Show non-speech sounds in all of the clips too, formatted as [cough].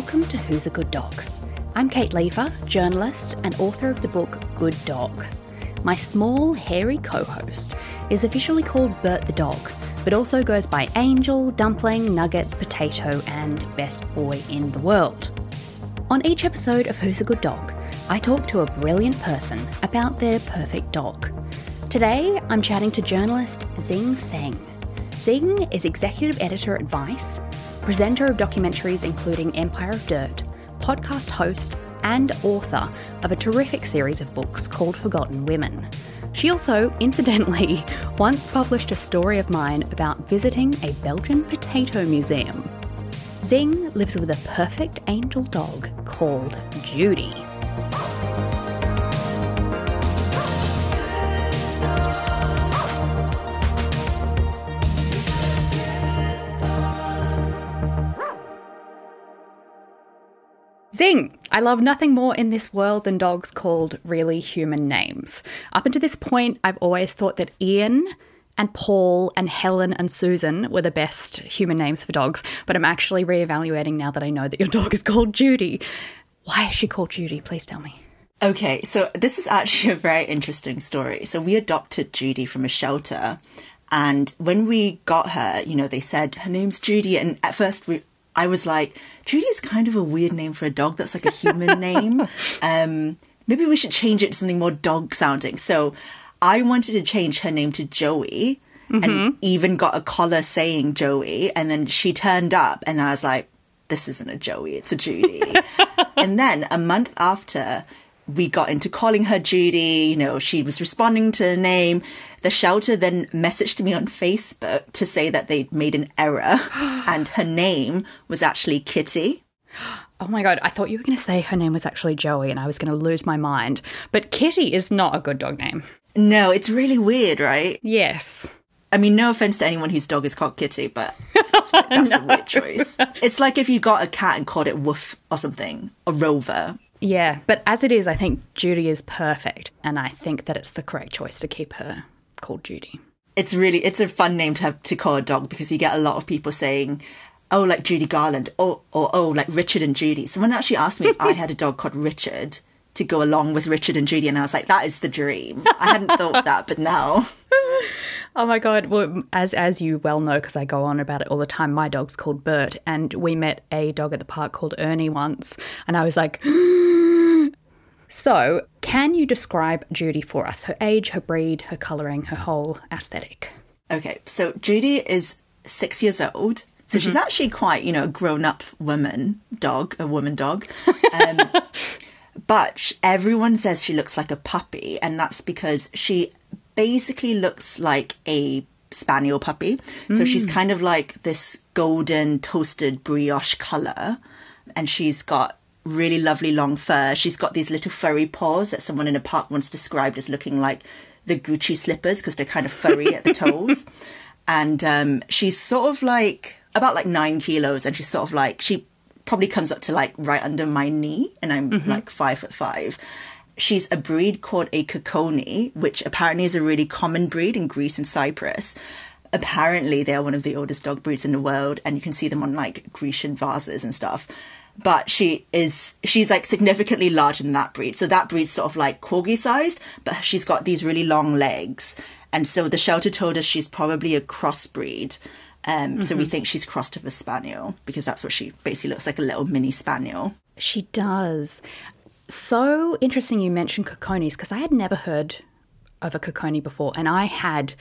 Welcome to Who's a Good Dog. I'm Kate Leaver, journalist and author of the book Good Dog. My small, hairy co host is officially called Bert the Dog, but also goes by Angel, Dumpling, Nugget, Potato, and Best Boy in the World. On each episode of Who's a Good Dog, I talk to a brilliant person about their perfect dog. Today, I'm chatting to journalist Zing Tsjeng. Zing is executive editor at Vice, presenter of documentaries including Empire of Dirt, podcast host, and author of a terrific series of books called Forgotten Women. She also, [laughs] incidentally, once published a story of mine about visiting a Belgian potato museum. Zing lives with a perfect angel dog called Judy. I love nothing more in this world than dogs called really human names. Up until this point, I've always thought that Ian and Paul and Helen and Susan were the best human names for dogs, but I'm actually reevaluating now that I know that your dog is called Judy. Why is she called Judy? Please tell me. Okay, so this is actually a very interesting story. So we adopted Judy from a shelter. And when we got her, you know, they said her name's Judy. And at first we, I was like, Judy's kind of a weird name for a dog. That's like a human [laughs] name. Um, maybe we should change it to something more dog sounding. So I wanted to change her name to Joey and even got a collar saying Joey. And then she turned up and I was like, this isn't a Joey, it's a Judy. [laughs] and then a month after, we got into calling her Judy. You know, she was responding to the name. The shelter then messaged me on Facebook to say that they'd made an error [gasps] and her name was actually Kitty. Oh my god, I thought you were going to say her name was actually Joey and I was going to lose my mind. But Kitty is not a good dog name. No, it's really weird, right? Yes. I mean, no offense to anyone whose dog is called Kitty, but that's, [laughs] that's a weird choice. It's like if you got a cat and called it Woof or something, or Rover. Yeah, but as it is, I think Judy is perfect, and I think that it's the correct choice to keep her called Judy. It's really it's a fun name to have to call a dog because you get a lot of people saying, "Oh, like Judy Garland," or or oh, like Richard and Judy. Someone actually asked me if I had a dog called Richard to go along with Richard and Judy, and I was like, "That is the dream." I hadn't thought that, but now. [laughs] Oh my god! Well, as as you well know, because I go on about it all the time, my dog's called Bert, and we met a dog at the park called Ernie once, and I was like. [gasps] So, can you describe Judy for us? Her age, her breed, her colouring, her whole aesthetic. Okay, so Judy is six years old. So she's actually quite, you know, a grown up woman dog, a woman dog. [laughs] Um, but everyone says she looks like a puppy, and that's because she basically looks like a spaniel puppy. So she's kind of like this golden toasted brioche color, and she's got really lovely long fur. She's got these little furry paws that someone in a park once described as looking like the Gucci slippers because they're kind of furry at the toes. [laughs] And um, she's sort of like about like nine kilos, and she's sort of like she probably comes up to like right under my knee, and I'm mm-hmm. like five foot five. She's a breed called a Kokoni, which apparently is a really common breed in Greece and Cyprus. Apparently, they're one of the oldest dog breeds in the world, and you can see them on like Grecian vases and stuff. But she is, she's like significantly larger than that breed. So that breed's sort of like corgi sized, but she's got these really long legs. And so the shelter told us she's probably a crossbreed. Um, So we think she's crossed with a spaniel because that's what she basically looks like a little mini spaniel. She does. So interesting you mentioned Kokonis because I had never heard of a Kokoni before, and I had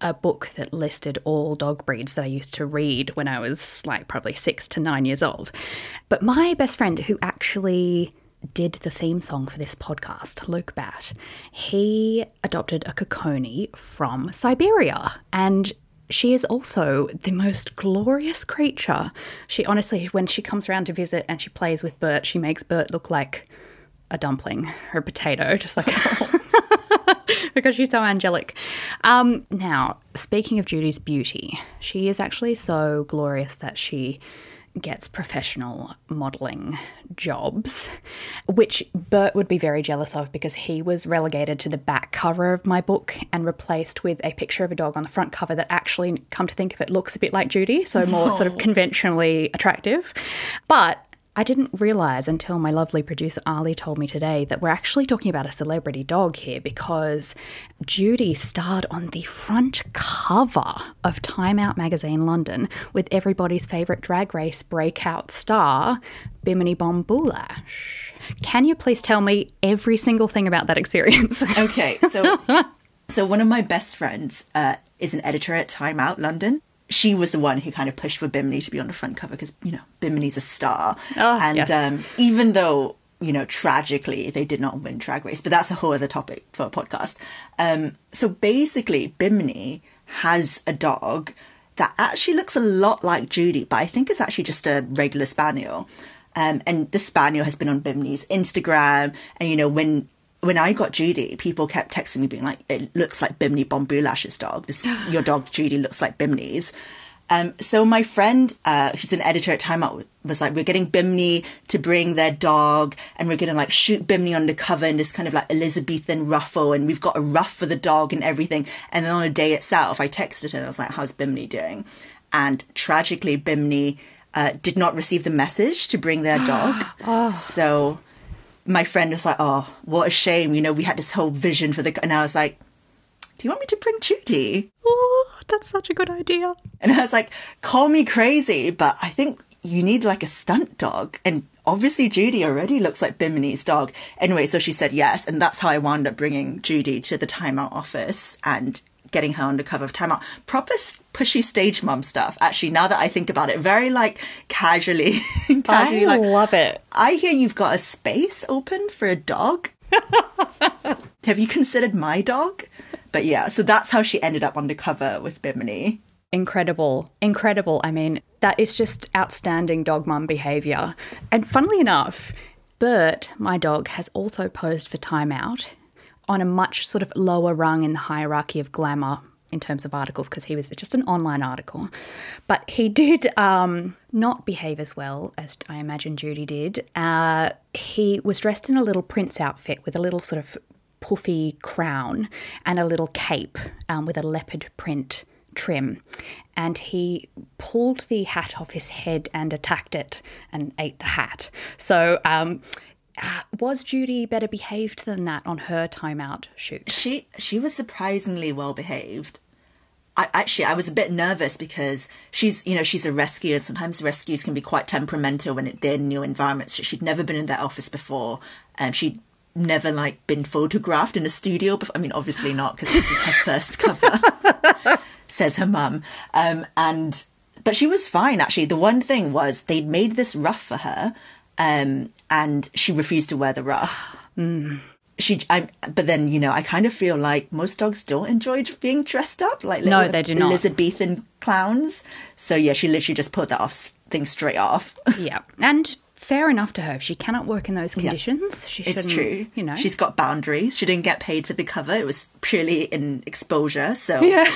a book that listed all dog breeds that I used to read when I was like probably six to nine years old. But my best friend, who actually did the theme song for this podcast, Luke Bat, he adopted a Kokoni from Siberia. And she is also the most glorious creature. She honestly, when she comes around to visit and she plays with Bert, she makes Bert look like a dumpling or a potato, [laughs] just like [laughs] because she's so angelic. Um, now, speaking of Judy's beauty, she is actually so glorious that she gets professional modeling jobs, which Bert would be very jealous of because he was relegated to the back cover of my book and replaced with a picture of a dog on the front cover that actually, come to think of it, looks a bit like Judy, so more sort of oh. conventionally attractive. But I didn't realize until my lovely producer Ali told me today that we're actually talking about a celebrity dog here because Judy starred on the front cover of Time Out magazine London with everybody's favourite drag race breakout star, Bimini Boulash. Can you please tell me every single thing about that experience? [laughs] Okay, so so one of my best friends uh, is an editor at Time Out London. She was the one who kind of pushed for Bimini to be on the front cover because you know Bimini's a star, Oh, and yes. um, even though you know tragically they did not win Drag Race, but that's a whole other topic for a podcast. Um, so basically, Bimini has a dog that actually looks a lot like Judy, but I think it's actually just a regular spaniel. Um, and the spaniel has been on Bimini's Instagram, and you know when when I got Judy, people kept texting me being like, "It looks like Bimini Bon Boulash's dog. This [sighs] your dog Judy looks like Bimini's." Um, so my friend, uh, who's an editor at Time Out, was like, "We're getting Bimini to bring their dog, and we're gonna like shoot Bimini undercover in this kind of like Elizabethan ruffle, and we've got a ruff for the dog and everything." And then on the day itself, I texted her and I was like, "How's Bimini doing?" And tragically, Bimini uh, did not receive the message to bring their dog. [gasps] So my friend was like, "Oh, what a shame! You know, we had this whole vision for the." And I was like, "Do you want me to bring Judy?" oh, that's such a good idea. And I was like, "Call me crazy, but I think you need like a stunt dog." And obviously, Judy already looks like Bimini's dog. Anyway, so she said yes, and that's how I wound up bringing Judy to the Time Out office and getting her on the cover of Time Out. Proper pushy stage mum stuff. Actually, now that I think about it, very like casually, [laughs] casually I like. love it. I hear you've got a space open for a dog. [laughs] Have you considered my dog? But yeah, so that's how she ended up undercover with Bimini. Incredible. Incredible. I mean, that is just outstanding dog mum behavior. And funnily enough, Bert, my dog, has also posed for Time Out on a much sort of lower rung in the hierarchy of glamour in terms of articles because he was just an online article. But he [laughs] did um, not behave as well as I imagine Judy did. Uh, he was dressed in a little prince outfit with a little sort of puffy crown and a little cape um, with a leopard print trim. And he pulled the hat off his head and attacked it and ate the hat. So, um, was Judy better behaved than that on her Time Out shoot? She she was surprisingly well behaved. I actually I was a bit nervous because she's you know she's a rescue and sometimes rescues can be quite temperamental when it, they're in new environments. She'd never been in that office before, and she'd never like been photographed in a studio before. I mean, obviously not because this is her [laughs] first cover. says her mum. Um, and but she was fine actually. The one thing was they'd made this ruff for her, um, and she refused to wear the ruff. She, I, but then you know, I kind of feel like most dogs don't enjoy being dressed up like No, they do not. Elizabethan clowns. So yeah, she literally just put that off thing straight off. [laughs] yeah. And fair enough to her. If she cannot work in those conditions, she shouldn't. It's true. You know, she's got boundaries. She didn't get paid for the cover. It was purely in exposure. So Yeah.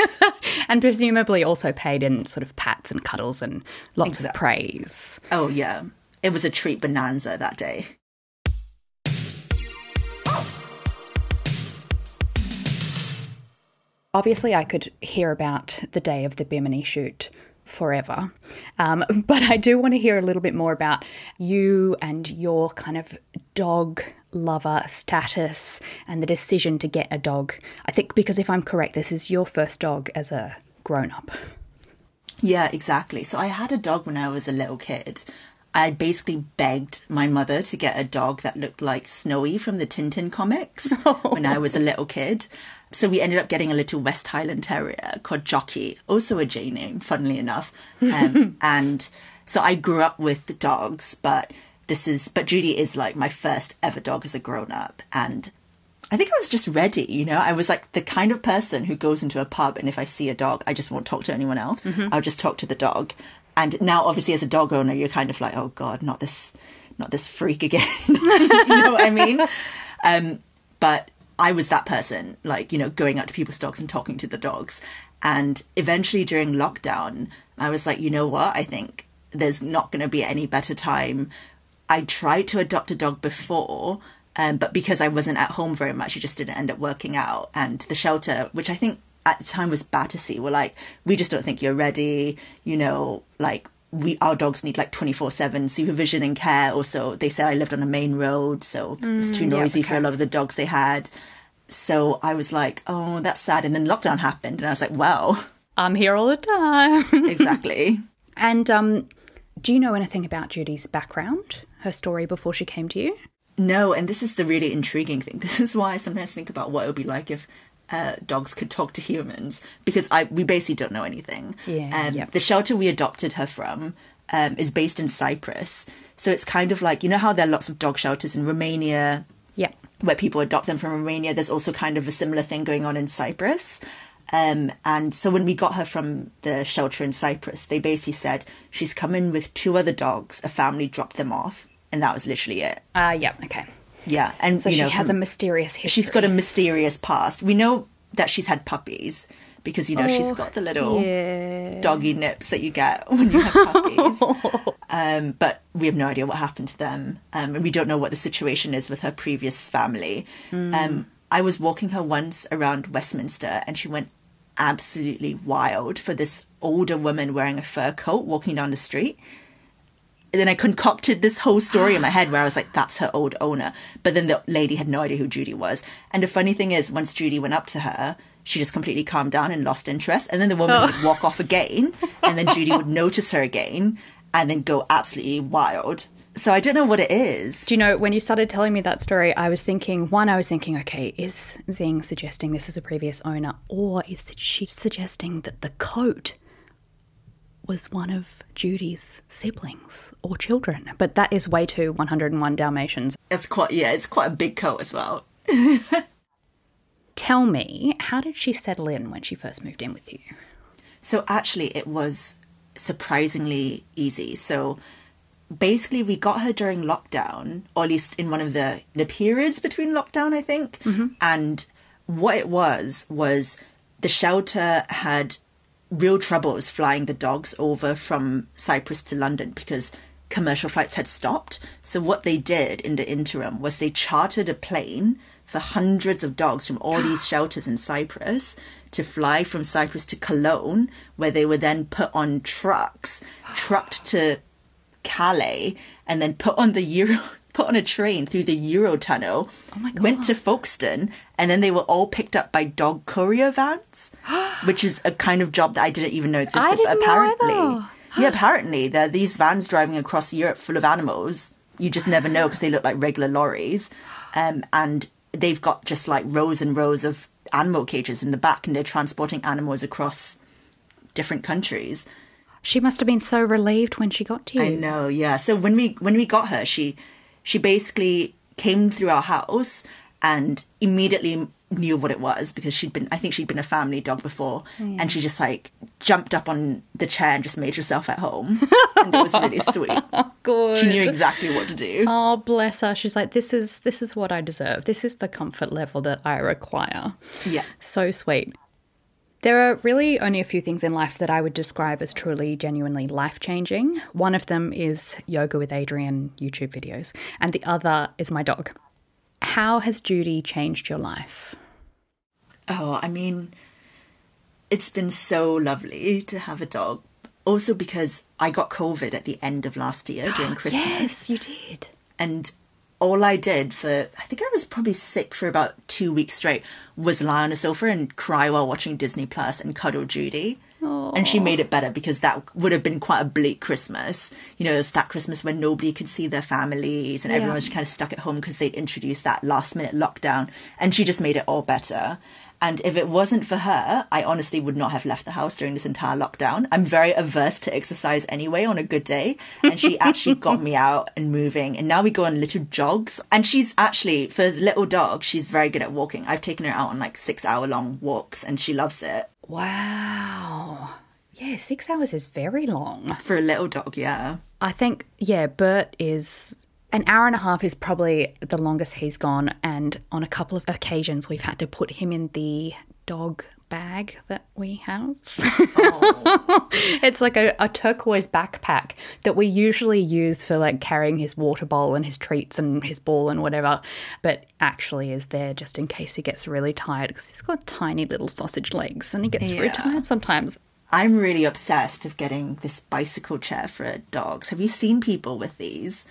[laughs] and presumably also paid in sort of pats and cuddles and lots of praise. oh yeah, it was a treat bonanza that day. Obviously, I could hear about the day of the Bimini shoot forever, um, [laughs] but I do want to hear a little bit more about you and your kind of dog lover status and the decision to get a dog. I think because if I'm correct, this is your first dog as a grown up. Yeah, exactly. So I had a dog when I was a little kid. I basically begged my mother to get a dog that looked like Snowy from the Tintin comics [laughs] when I was a little kid. So we ended up getting a little West Highland Terrier called Jockey, also a J name, funnily enough. Um, [laughs] and so I grew up with dogs, but this is, but Judy is like my first ever dog as a grown up. And I think I was just ready, you know. I was like the kind of person who goes into a pub and if I see a dog, I just won't talk to anyone else. I'll just talk to the dog. And now, obviously, as a dog owner, you're kind of like, oh god, not this, not this freak again. [laughs] you know what I mean? Um, but I was that person, like you know, going out to people's dogs and talking to the dogs. And eventually, during lockdown, I was like, you know what? I think there's not going to be any better time. I tried to adopt a dog before, um, but because I wasn't at home very much, it just didn't end up working out. And the shelter, which I think at the time was Battersea, were like, we just don't think you're ready. You know, like we our dogs need like 24 7 supervision and care also they said i lived on a main road so it's too noisy for a lot of the dogs they had so i was like oh that's sad and then lockdown happened and i was like well I'm here all the time. [laughs] exactly and um, do you know anything about Judy's background, her story before she came to you? No, and this is the really intriguing thing. [laughs] This is why I sometimes think about what it would be like if uh, dogs could talk to humans, because I we basically don't know anything. Yeah, Um, yep. The shelter we adopted her from um, is based in Cyprus, so it's kind of like you know how there are lots of dog shelters in Romania Yeah. where people adopt them from Romania. There's also kind of a similar thing going on in Cyprus. Um, and so when we got her from the shelter in Cyprus, they basically said she's coming with two other dogs. A family dropped them off, and that was literally it. Uh, yeah, okay. Yeah, and So she know, has from- a mysterious history. she's got a mysterious past. We know that she's had puppies because you know she's got the little doggy nips that you get when you have puppies. [laughs] um, but we have no idea what happened to them, um, and we don't know what the situation is with her previous family. Um, I was walking her once around Westminster, and she went absolutely wild for this older woman wearing a fur coat walking down the street then I concocted this whole story in my head where I was like, that's her old owner. But then the lady had no idea who Judy was. And the funny thing is, once Judy went up to her, she just completely calmed down and lost interest. And then the woman oh. would walk off again. And then Judy would notice her again and then go absolutely wild. So I don't know what it is. Do you know, when you started telling me that story, I was thinking, one, I was thinking, okay, is Zing suggesting this is a previous owner, or is she suggesting that the coat was one of Judy's siblings or children? But that is way too 101 Dalmatians. It's quite, yeah, it's quite a big coat as well. [laughs] Tell me, how did she settle in when she first moved in with you? So actually, it was surprisingly easy. So basically, we got her during lockdown, or at least in one of the the periods between lockdown, I think. Mm-hmm. And what it was was the shelter had real troubles flying the dogs over from Cyprus to London because commercial flights had stopped. So what they did in the interim was they chartered a plane for hundreds of dogs from all these [gasps] shelters in Cyprus to fly from Cyprus to Cologne, where they were then put on trucks, trucked to Calais, and then put on the Euro. Put on a train through the Eurotunnel, went to Folkestone, and then they were all picked up by dog courier vans, [gasps] which is a kind of job that I didn't even know existed. apparently, yeah, apparently there are these vans driving across Europe full of animals. You just never know because they look like regular lorries, um, and they've got just like rows and rows of animal cages in the back, and they're transporting animals across different countries. She must have been so relieved when she got to you. I know, yeah. So when we when we got her, she she basically came through our house and immediately knew what it was because she'd been, I think she'd been a family dog before. And she just like jumped up on the chair and just made herself at home. and it was really [laughs] sweet. Good. She knew exactly what to do. Oh, bless her. She's like, this is this is what I deserve. This is the comfort level that I require. Yeah. So sweet. There are really only a few things in life that I would describe as truly, genuinely life changing. One of them is Yoga with Adriene YouTube videos, and the other is my dog. How has Judy changed your life? Oh, I mean, it's been so lovely to have a dog. Also because I got COVID at the end of last year during [gasps] Christmas. Yes, you did. and all I did for I think I was probably sick for about two weeks straight was lie on a sofa and cry while watching Disney Plus and cuddle Judy. And she made it better because that would have been quite a bleak Christmas. You know, it's that Christmas when nobody could see their families and everyone was kind of stuck at home because they'd introduced that last minute lockdown. And she just made it all better. And if it wasn't for her, I honestly would not have left the house during this entire lockdown. I'm very averse to exercise anyway on a good day. And she [laughs] actually got me out and moving. And now we go on little jogs. And she's actually, for a little dog, she's very good at walking. I've taken her out on like six hour long walks and she loves it. Wow. Yeah, six hours is very long. For a little dog, yeah. I think, yeah, Bert is an hour and a half is probably the longest he's gone. And on a couple of occasions, we've had to put him in the dog bag that we have. Oh. [laughs] it's like a, a turquoise backpack that we usually use for like carrying his water bowl and his treats and his ball and whatever, but actually is there just in case he gets really tired because he's got tiny little sausage legs and he gets very Yeah. tired sometimes. I'm really obsessed of getting this bicycle chair for dogs. Have you seen people with these?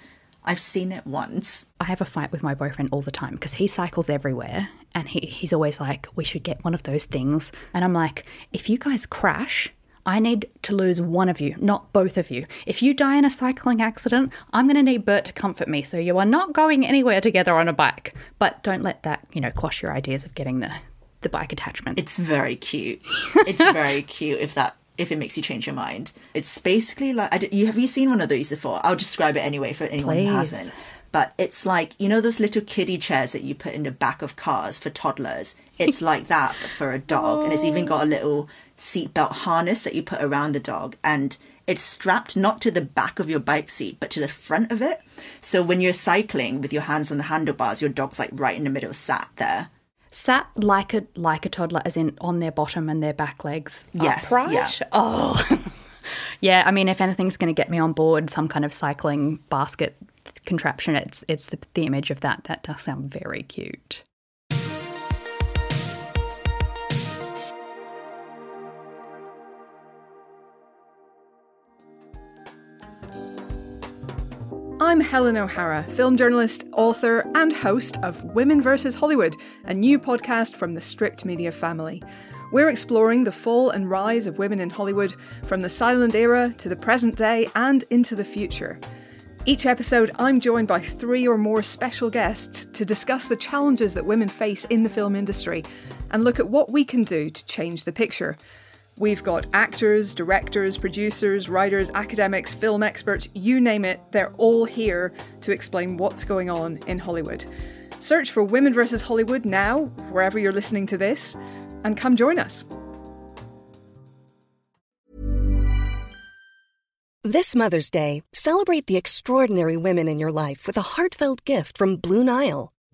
I've seen it once. I have a fight with my boyfriend all the time because he cycles everywhere and he, he's always like, we should get one of those things. And I'm like, if you guys crash, I need to lose one of you, not both of you. If you die in a cycling accident, I'm going to need Bert to comfort me. So you are not going anywhere together on a bike. But don't let that, you know, quash your ideas of getting the, the bike attachment. It's very cute. It's [laughs] very cute if that if it makes you change your mind. It's basically like I d you have you seen one of these before? I'll describe it anyway for anyone who hasn't. But it's like you know those little kiddie chairs that you put in the back of cars for toddlers. It's like [laughs] that but for a dog, and it's even got a little seatbelt harness that you put around the dog, and it's strapped not to the back of your bike seat but to the front of it. So when you're cycling with your hands on the handlebars, your dog's like right in the middle, sat there. Sat like a like a toddler, as in on their bottom and their back legs. Yes, upright? yeah. Oh, [laughs] yeah. I mean, if anything's going to get me on board some kind of cycling basket contraption, it's it's the, the image of that. That does sound very cute. I'm Helen O'Hara, film journalist, author, and host of Women vs. Hollywood, a new podcast from the Stripped Media family. We're exploring the fall and rise of women in Hollywood from the silent era to the present day and into the future. Each episode, I'm joined by three or more special guests to discuss the challenges that women face in the film industry and look at what we can do to change the picture. We've got actors, directors, producers, writers, academics, film experts, you name it, they're all here to explain what's going on in Hollywood. Search for Women vs. Hollywood now, wherever you're listening to this, and come join us. This Mother's Day, celebrate the extraordinary women in your life with a heartfelt gift from Blue Nile.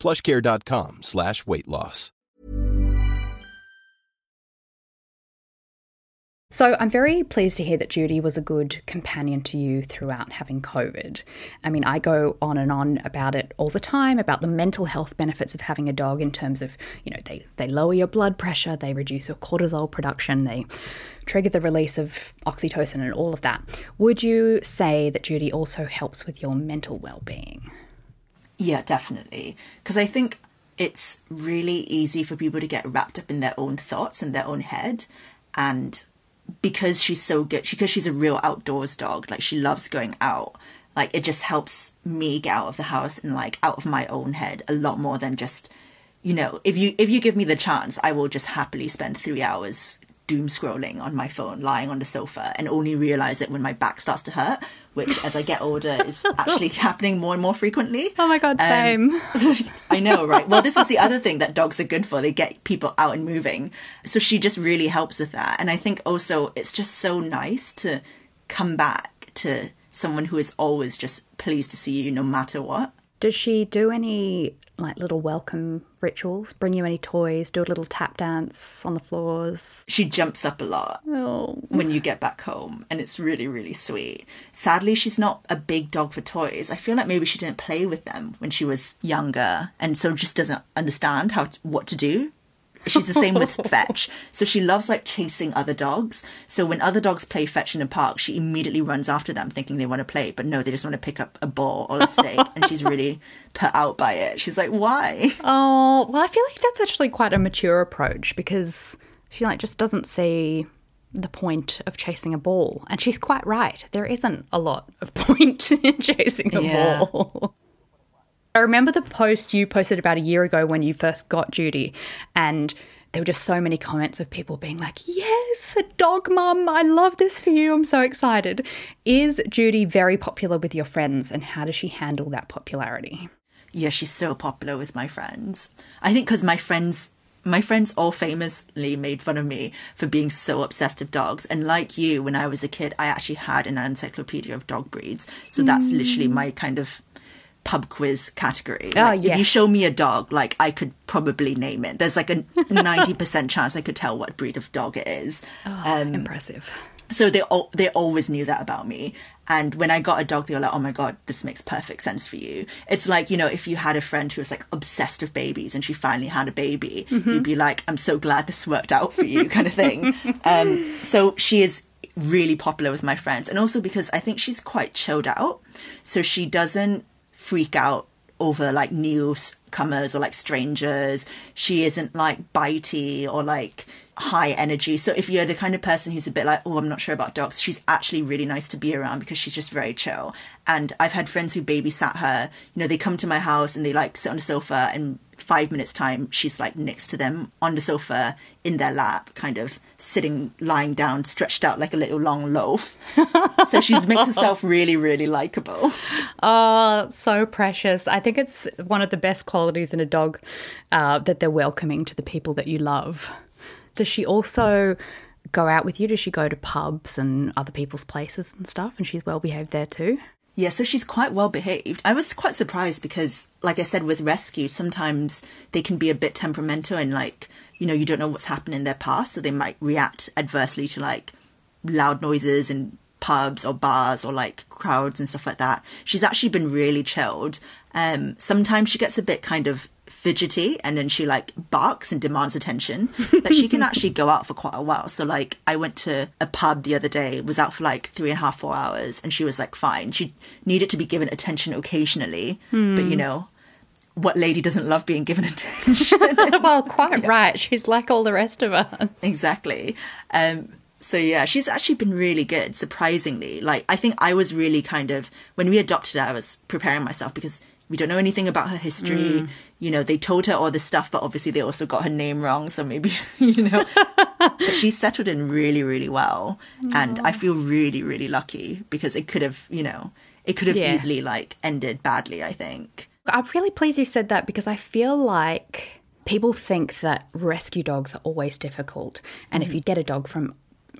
plushcare.com slash weight loss. So I'm very pleased to hear that Judy was a good companion to you throughout having COVID. I mean, I go on and on about it all the time about the mental health benefits of having a dog in terms of, you know, they, they lower your blood pressure, they reduce your cortisol production, they trigger the release of oxytocin and all of that. Would you say that Judy also helps with your mental well-being? Yeah, definitely. Because I think it's really easy for people to get wrapped up in their own thoughts and their own head. And because she's so good, because she's a real outdoors dog, like she loves going out, like it just helps me get out of the house and like out of my own head a lot more than just, you know, if you if you give me the chance, I will just happily spend three hours doom scrolling on my phone, lying on the sofa, and only realize it when my back starts to hurt, which as I get older is [laughs] actually happening more and more frequently. Oh my god, same. Um, [laughs] I know, right? Well, this is the other thing that dogs are good for. They get people out and moving. So she just really helps with that. And I think also it's just so nice to come back to someone who is always just pleased to see you no matter what. Does she do any like little welcome rituals? Bring you any toys? Do a little tap dance on the floors? She jumps up a lot Oh. when you get back home, and it's really, really sweet. Sadly, she's not a big dog for toys. I feel like maybe she didn't play with them when she was younger, and so just doesn't understand how what to do. She's the same with [laughs] fetch. So she loves like chasing other dogs. So when other dogs play fetch in a park, she immediately runs after them thinking they want to play, but no, they just want to pick up a ball or a stick. and she's [laughs] really put out by it. She's like, why? Oh, well, I feel like that's actually quite a mature approach because she like just doesn't see the point of chasing a ball. And she's quite right. There isn't a lot of [laughs] point in chasing a Yeah. ball. I remember the post you posted about a year ago when you first got Judy, and there were just so many comments of people being like, Yes, a dog mum, I love this for you, I'm so excited. Is Judy very popular with your friends, and how does she handle that popularity? yeah, she's so popular with my friends. I think because my friends, my friends all famously made fun of me for being so obsessed with dogs. And like you, when I was a kid, I actually had an encyclopedia of dog breeds. So that's literally mm. my kind of pub quiz category. Ah, Like, If you yes. show me a dog, like I could probably name it. There's like a [laughs] 90% chance I could tell what breed of dog it is. Um, Impressive. so they al- they always knew that about me and when i got a dog they were like oh my god this makes perfect sense for you it's like you know if you had a friend who was like obsessed with babies and she finally had a baby you'd be like i'm so glad this worked out for you kind of thing [laughs] um so she is really popular with my friends and also because i think she's quite chilled out so she doesn't freak out over like newcomers or like strangers. She isn't like bitey or like high energy. So if you're the kind of person who's a bit like, oh, I'm not sure about dogs, she's actually really nice to be around because she's just very chill. And I've had friends who babysat her. You know, they come to my house and they like sit on the sofa and five minutes time she's like next to them on the sofa in their lap kind of sitting lying down stretched out like a little long loaf [laughs] so she's makes herself really really likable Oh, so precious. I think it's one of the best qualities in a dog uh, that they're welcoming to the people that you love. Does she also go out with you? Does she go to pubs and other people's places and stuff? And she's well behaved there too? Yeah, so she's quite well behaved. I was quite surprised because, like I said, with rescue, sometimes they can be a bit temperamental and, like, you know, you don't know what's happened in their past, so they might react adversely to, like, loud noises in pubs or bars or, like, crowds and stuff like that. She's actually been really chilled. Um, sometimes she gets a bit kind of fidgety and then she like barks and demands attention. But she can actually go out for quite a while. So like i went to a pub the other day was out for like three and a half four hours and she was like fine. She needed to be given attention occasionally but you know what lady doesn't love being given attention? [laughs] Well, quite right. She's like all the rest of us. exactly. Um so yeah she's actually been really good surprisingly. Like i think i was really kind of when we adopted her i was preparing myself because we don't know anything about her history mm. you know they told her all this stuff but obviously they also got her name wrong so maybe [laughs] you know [laughs] but she settled in really, really well. And I feel really, really lucky because it could have, you know, it could have Yeah. easily like ended badly, I think. I'm really pleased you said that because I feel like people think that rescue dogs are always difficult, and if mm-hmm. you get a dog from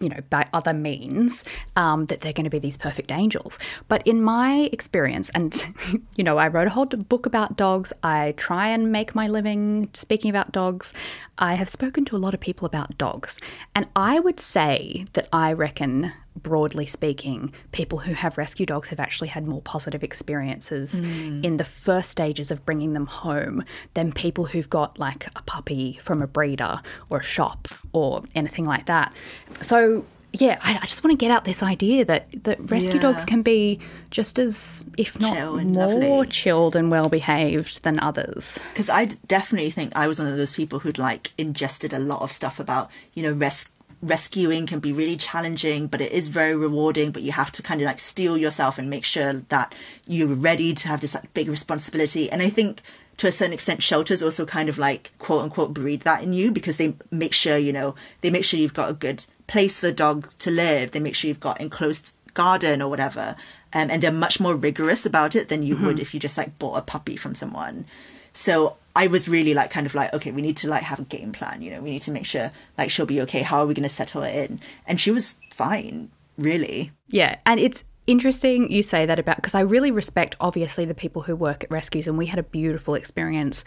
you know by other means um, that they're going to be these perfect angels. But in my experience and [laughs] you know i wrote a whole book about dogs. I try and make my living speaking about dogs. I have spoken to a lot of people about dogs. And i would say that i reckon broadly speaking, people who have rescue dogs have actually had more positive experiences hmm. in the first stages of bringing them home than people who've got like a puppy from a breeder or a shop or anything like that. So, yeah, I, I just want to get out this idea that, that rescue Yeah. dogs can be just as, if not Chill more lovely. chilled and well behaved than others. Because I definitely think I was one of those people who'd like ingested a lot of stuff about, you know, res- rescuing can be really challenging, but it is very rewarding. But you have to kind of like steel yourself and make sure that you're ready to have this like big responsibility. And I think to a certain extent, shelters also kind of like quote unquote breed that in you because they make sure, you know, they make sure you've got a good place for dogs to live. They make sure you've got enclosed garden or whatever. Um, and they're much more rigorous about it than you would if you just like bought a puppy from someone. So I was really like kind of like, okay, we need to like have a game plan, you know, we need to make sure like she'll be okay. How are we going to settle her in? And she was fine, really. Yeah, and it's interesting you say that about because I really respect obviously the people who work at rescues and we had a beautiful experience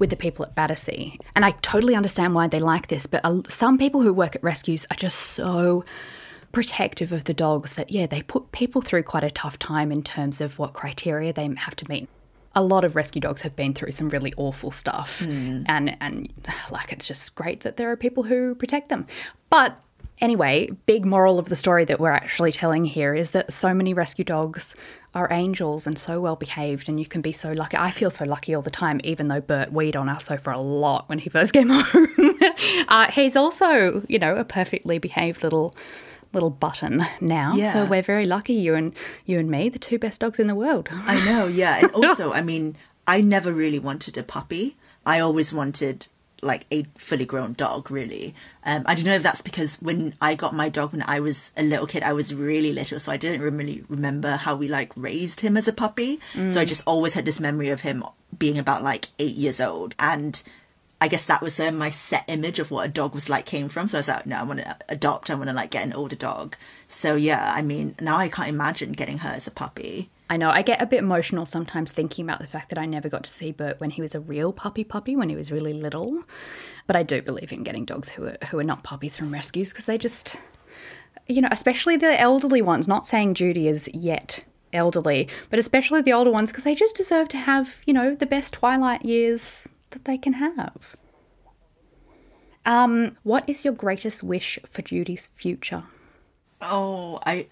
with the people at Battersea. And I totally understand why they like this, but some people who work at rescues are just so protective of the dogs that yeah, they put people through quite a tough time in terms of what criteria they have to meet. A lot of rescue dogs have been through some really awful stuff, and and [sighs] like it's just great that there are people who protect them. But Anyway, big moral of the story that we're actually telling here is that so many rescue dogs are angels and so well behaved, and you can be so lucky. I feel so lucky all the time, even though Bert weed on our sofa a lot when he first [laughs] came home. uh, he's also, you know, a perfectly behaved little little button now. So we're very lucky, you and you and me, the two best dogs in the world. I know, yeah. And [laughs] also, I mean, I never really wanted a puppy. I always wanted like a fully grown dog, really. Um, I don't know if that's because when I got my dog when I was a little kid, I was really little, so I didn't really remember how we like raised him as a puppy. So I just always had this memory of him being about like eight years old. And I guess that was uh, my set image of what a dog was like came from. So I was like, no, I want to adopt. I want to like get an older dog. So yeah, I mean, now I can't imagine getting her as a puppy. I know I get a bit emotional sometimes thinking about the fact that I never got to see Bert when he was a real puppy puppy when he was really little. But I do believe in getting dogs who are who are not puppies from rescues because they just you know, especially the elderly ones, not saying Judy is yet elderly, but especially the older ones because they just deserve to have, you know, the best twilight years that they can have. Um, what is your greatest wish for Judy's future? Oh, I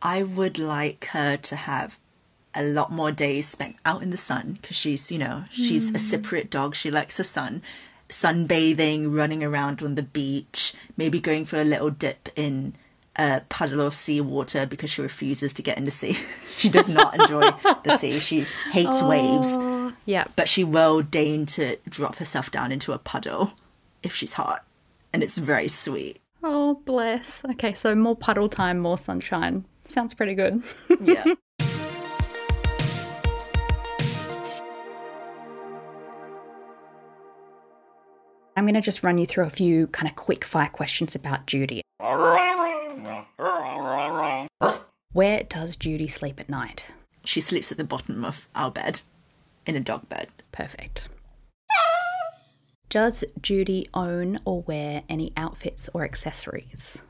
I would like her to have a lot more days spent out in the sun because she's, you know, she's a Cypriot dog. She likes the sun. Sunbathing, running around on the beach, maybe going for a little dip in a puddle of seawater because she refuses to get in the sea. [laughs] she does not enjoy the sea. She hates waves, Yeah. but she will deign to drop herself down into a puddle if she's hot. And it's very sweet. Oh, bless. Okay, so more puddle time, more sunshine. Sounds pretty good. [laughs] Yeah. I'm going to just run you through a few kind of quick fire questions about Judy. Where does Judy sleep at night? she sleeps at the bottom of our bed in a dog bed. Perfect. Does Judy own or wear any outfits or accessories?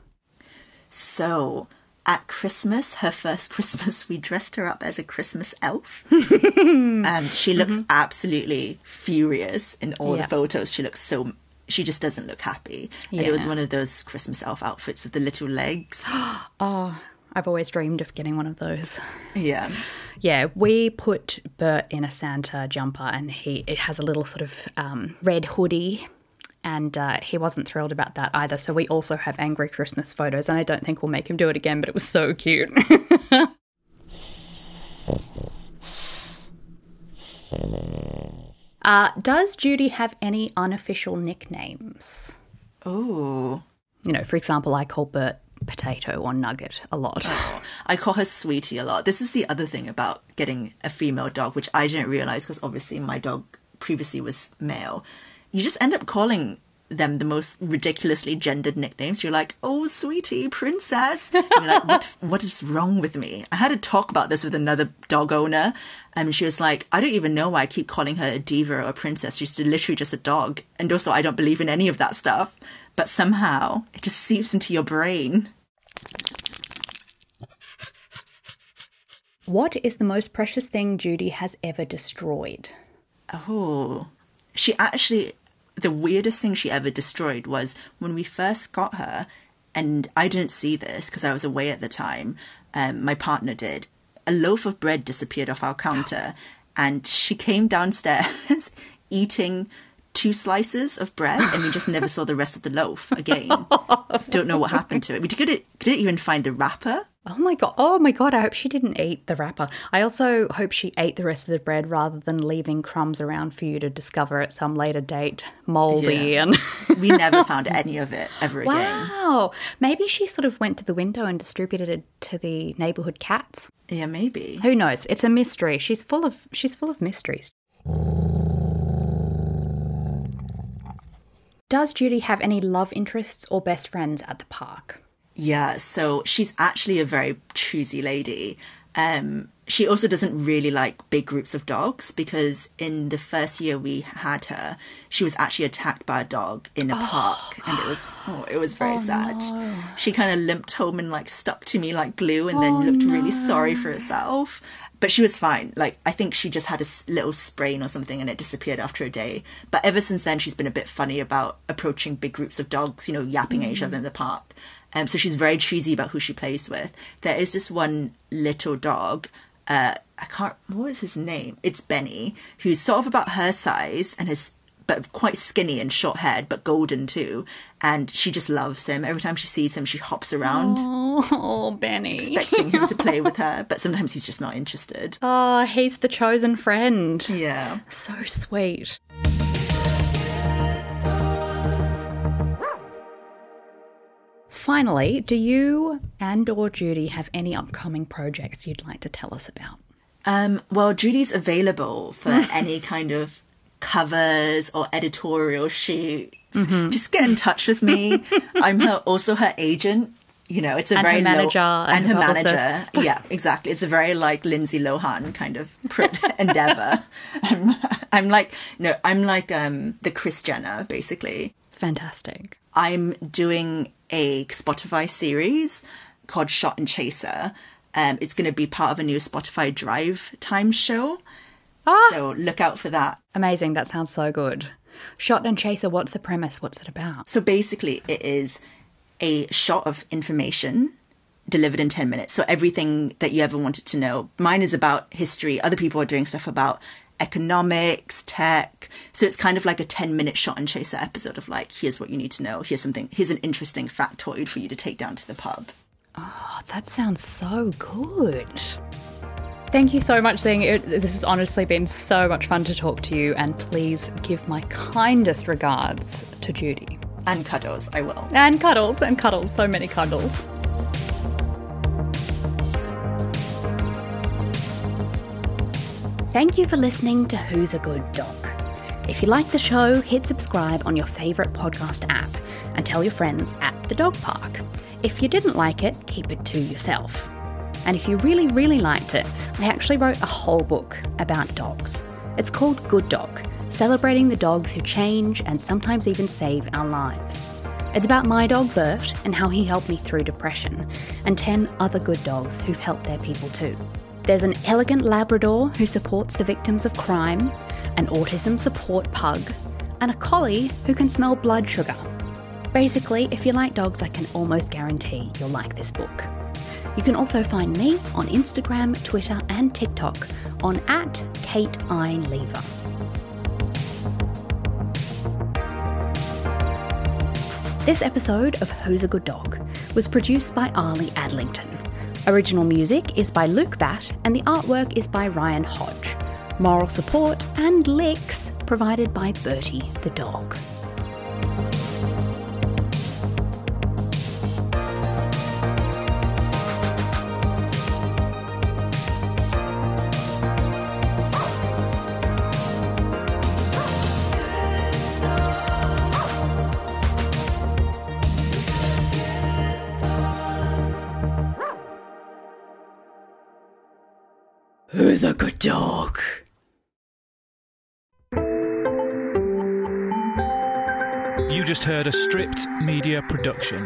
So at Christmas, her first [laughs] Christmas, we dressed her up as a Christmas elf. [laughs] and she looks mm-hmm. absolutely furious in all Yeah. the photos. She looks so she just doesn't look happy. And it was one of those Christmas elf outfits with the little legs. [gasps] Oh, I've always dreamed of getting one of those. yeah. [laughs] Yeah, we put Bert in a Santa jumper, and he it has a little sort of um, red hoodie, and uh, he wasn't thrilled about that either. So we also have angry Christmas photos, and I don't think we'll make him do it again. But it was so cute. [laughs] uh, does Judy have any unofficial nicknames? Oh. You know, for example, I call Bert potato or nugget a lot. Oh, I call her sweetie a lot. This is the other thing about getting a female dog, which I didn't realize because obviously my dog previously was male. You just end up calling them the most ridiculously gendered nicknames. You're like, oh, sweetie, princess. And you're like, what, [laughs] what is wrong with me? I had a talk about this with another dog owner, and she was like, I don't even know why I keep calling her a diva or a princess. She's literally just a dog. And also, I don't believe in any of that stuff. But somehow, it just seeps into your brain. What is the most precious thing Judy has ever destroyed? Oh, she actually, the weirdest thing she ever destroyed was when we first got her, and I didn't see this because I was away at the time. Um, my partner did. A loaf of bread disappeared off our counter, and she came downstairs [laughs] eating two slices of bread, and we just never saw the rest of the loaf again. [laughs] Don't know what happened to it. We couldn't, couldn't even find the wrapper. Oh my god! Oh my god! I hope she didn't eat the wrapper. I also hope she ate the rest of the bread rather than leaving crumbs around for you to discover at some later date, moldy Yeah. and. We never found [laughs] any of it ever again. Wow! Maybe she sort of went to the window and distributed it to the neighborhood cats. Yeah, maybe. Who knows? It's a mystery. She's full of she's full of mysteries. Does Judy have any love interests or best friends at the park? Yeah, so she's actually a very choosy lady. Um, she also doesn't really like big groups of dogs because in the first year we had her, she was actually attacked by a dog in a park, and it was oh, it was very sad. She kind of limped home and like stuck to me like glue, and then looked really sorry for herself. But she was fine. Like I think she just had a little sprain or something, and it disappeared after a day. But ever since then, she's been a bit funny about approaching big groups of dogs, you know, yapping at each other in the park. Um, so she's very choosy about who she plays with. There is this one little dog. Uh, I can't. What is his name? It's Benny, who's sort of about her size and has, but quite skinny and short haired, but golden too. And she just loves him. Every time she sees him, she hops around, Oh, Benny. expecting him to play with [laughs] her. But sometimes he's just not interested. Oh, he's the chosen friend. Yeah. So sweet. Finally, do you and or Judy have any upcoming projects you'd like to tell us about? Um, well, Judy's available for [laughs] any kind of covers or editorial shoots. Mm-hmm. Just get in touch with me. [laughs] I'm her also her agent. You know, it's a And her very manager and and her her manager. [laughs] Yeah, exactly. It's a very like Lindsay Lohan kind of endeavor. I'm, I'm like no, I'm like um the Kris Jenner basically. Fantastic. I'm doing a Spotify series called Shot and Chaser. Um, it's going to be part of a new Spotify Drive Time show. Ah. So look out for that. Amazing. That sounds so good. Shot and Chaser, what's the premise? What's it about? So basically, it is a shot of information delivered in 10 minutes. So everything that you ever wanted to know. Mine is about history. Other people are doing stuff about economics, tech. So it's kind of like a 10 minute shot and chaser episode of like, here's what you need to know. Here's something, here's an interesting factoid for you to take down to the pub. Oh, that sounds so good. Thank you so much, Zing. It, this has honestly been so much fun to talk to you, and please give my kindest regards to Judy. And cuddles, I will. And cuddles, and cuddles, so many cuddles. Thank you for listening to Who's a Good Dog. If you like the show, hit subscribe on your favourite podcast app and tell your friends at the dog park. If you didn't like it, keep it to yourself. And if you really, really liked it, I actually wrote a whole book about dogs. It's called Good Dog, celebrating the dogs who change and sometimes even save our lives. It's about my dog Bert and how he helped me through depression, and 10 other good dogs who've helped their people too. There's an elegant Labrador who supports the victims of crime, an autism support pug, and a collie who can smell blood sugar. Basically, if you like dogs, I can almost guarantee you'll like this book. You can also find me on Instagram, Twitter, and TikTok on at Kate I Leaver. This episode of Who's a Good Dog was produced by Arlie Adlington. Original music is by Luke Batt, and the artwork is by Ryan Hodge. Moral support and licks provided by Bertie the dog. Who's a good dog? You just heard a stripped media production.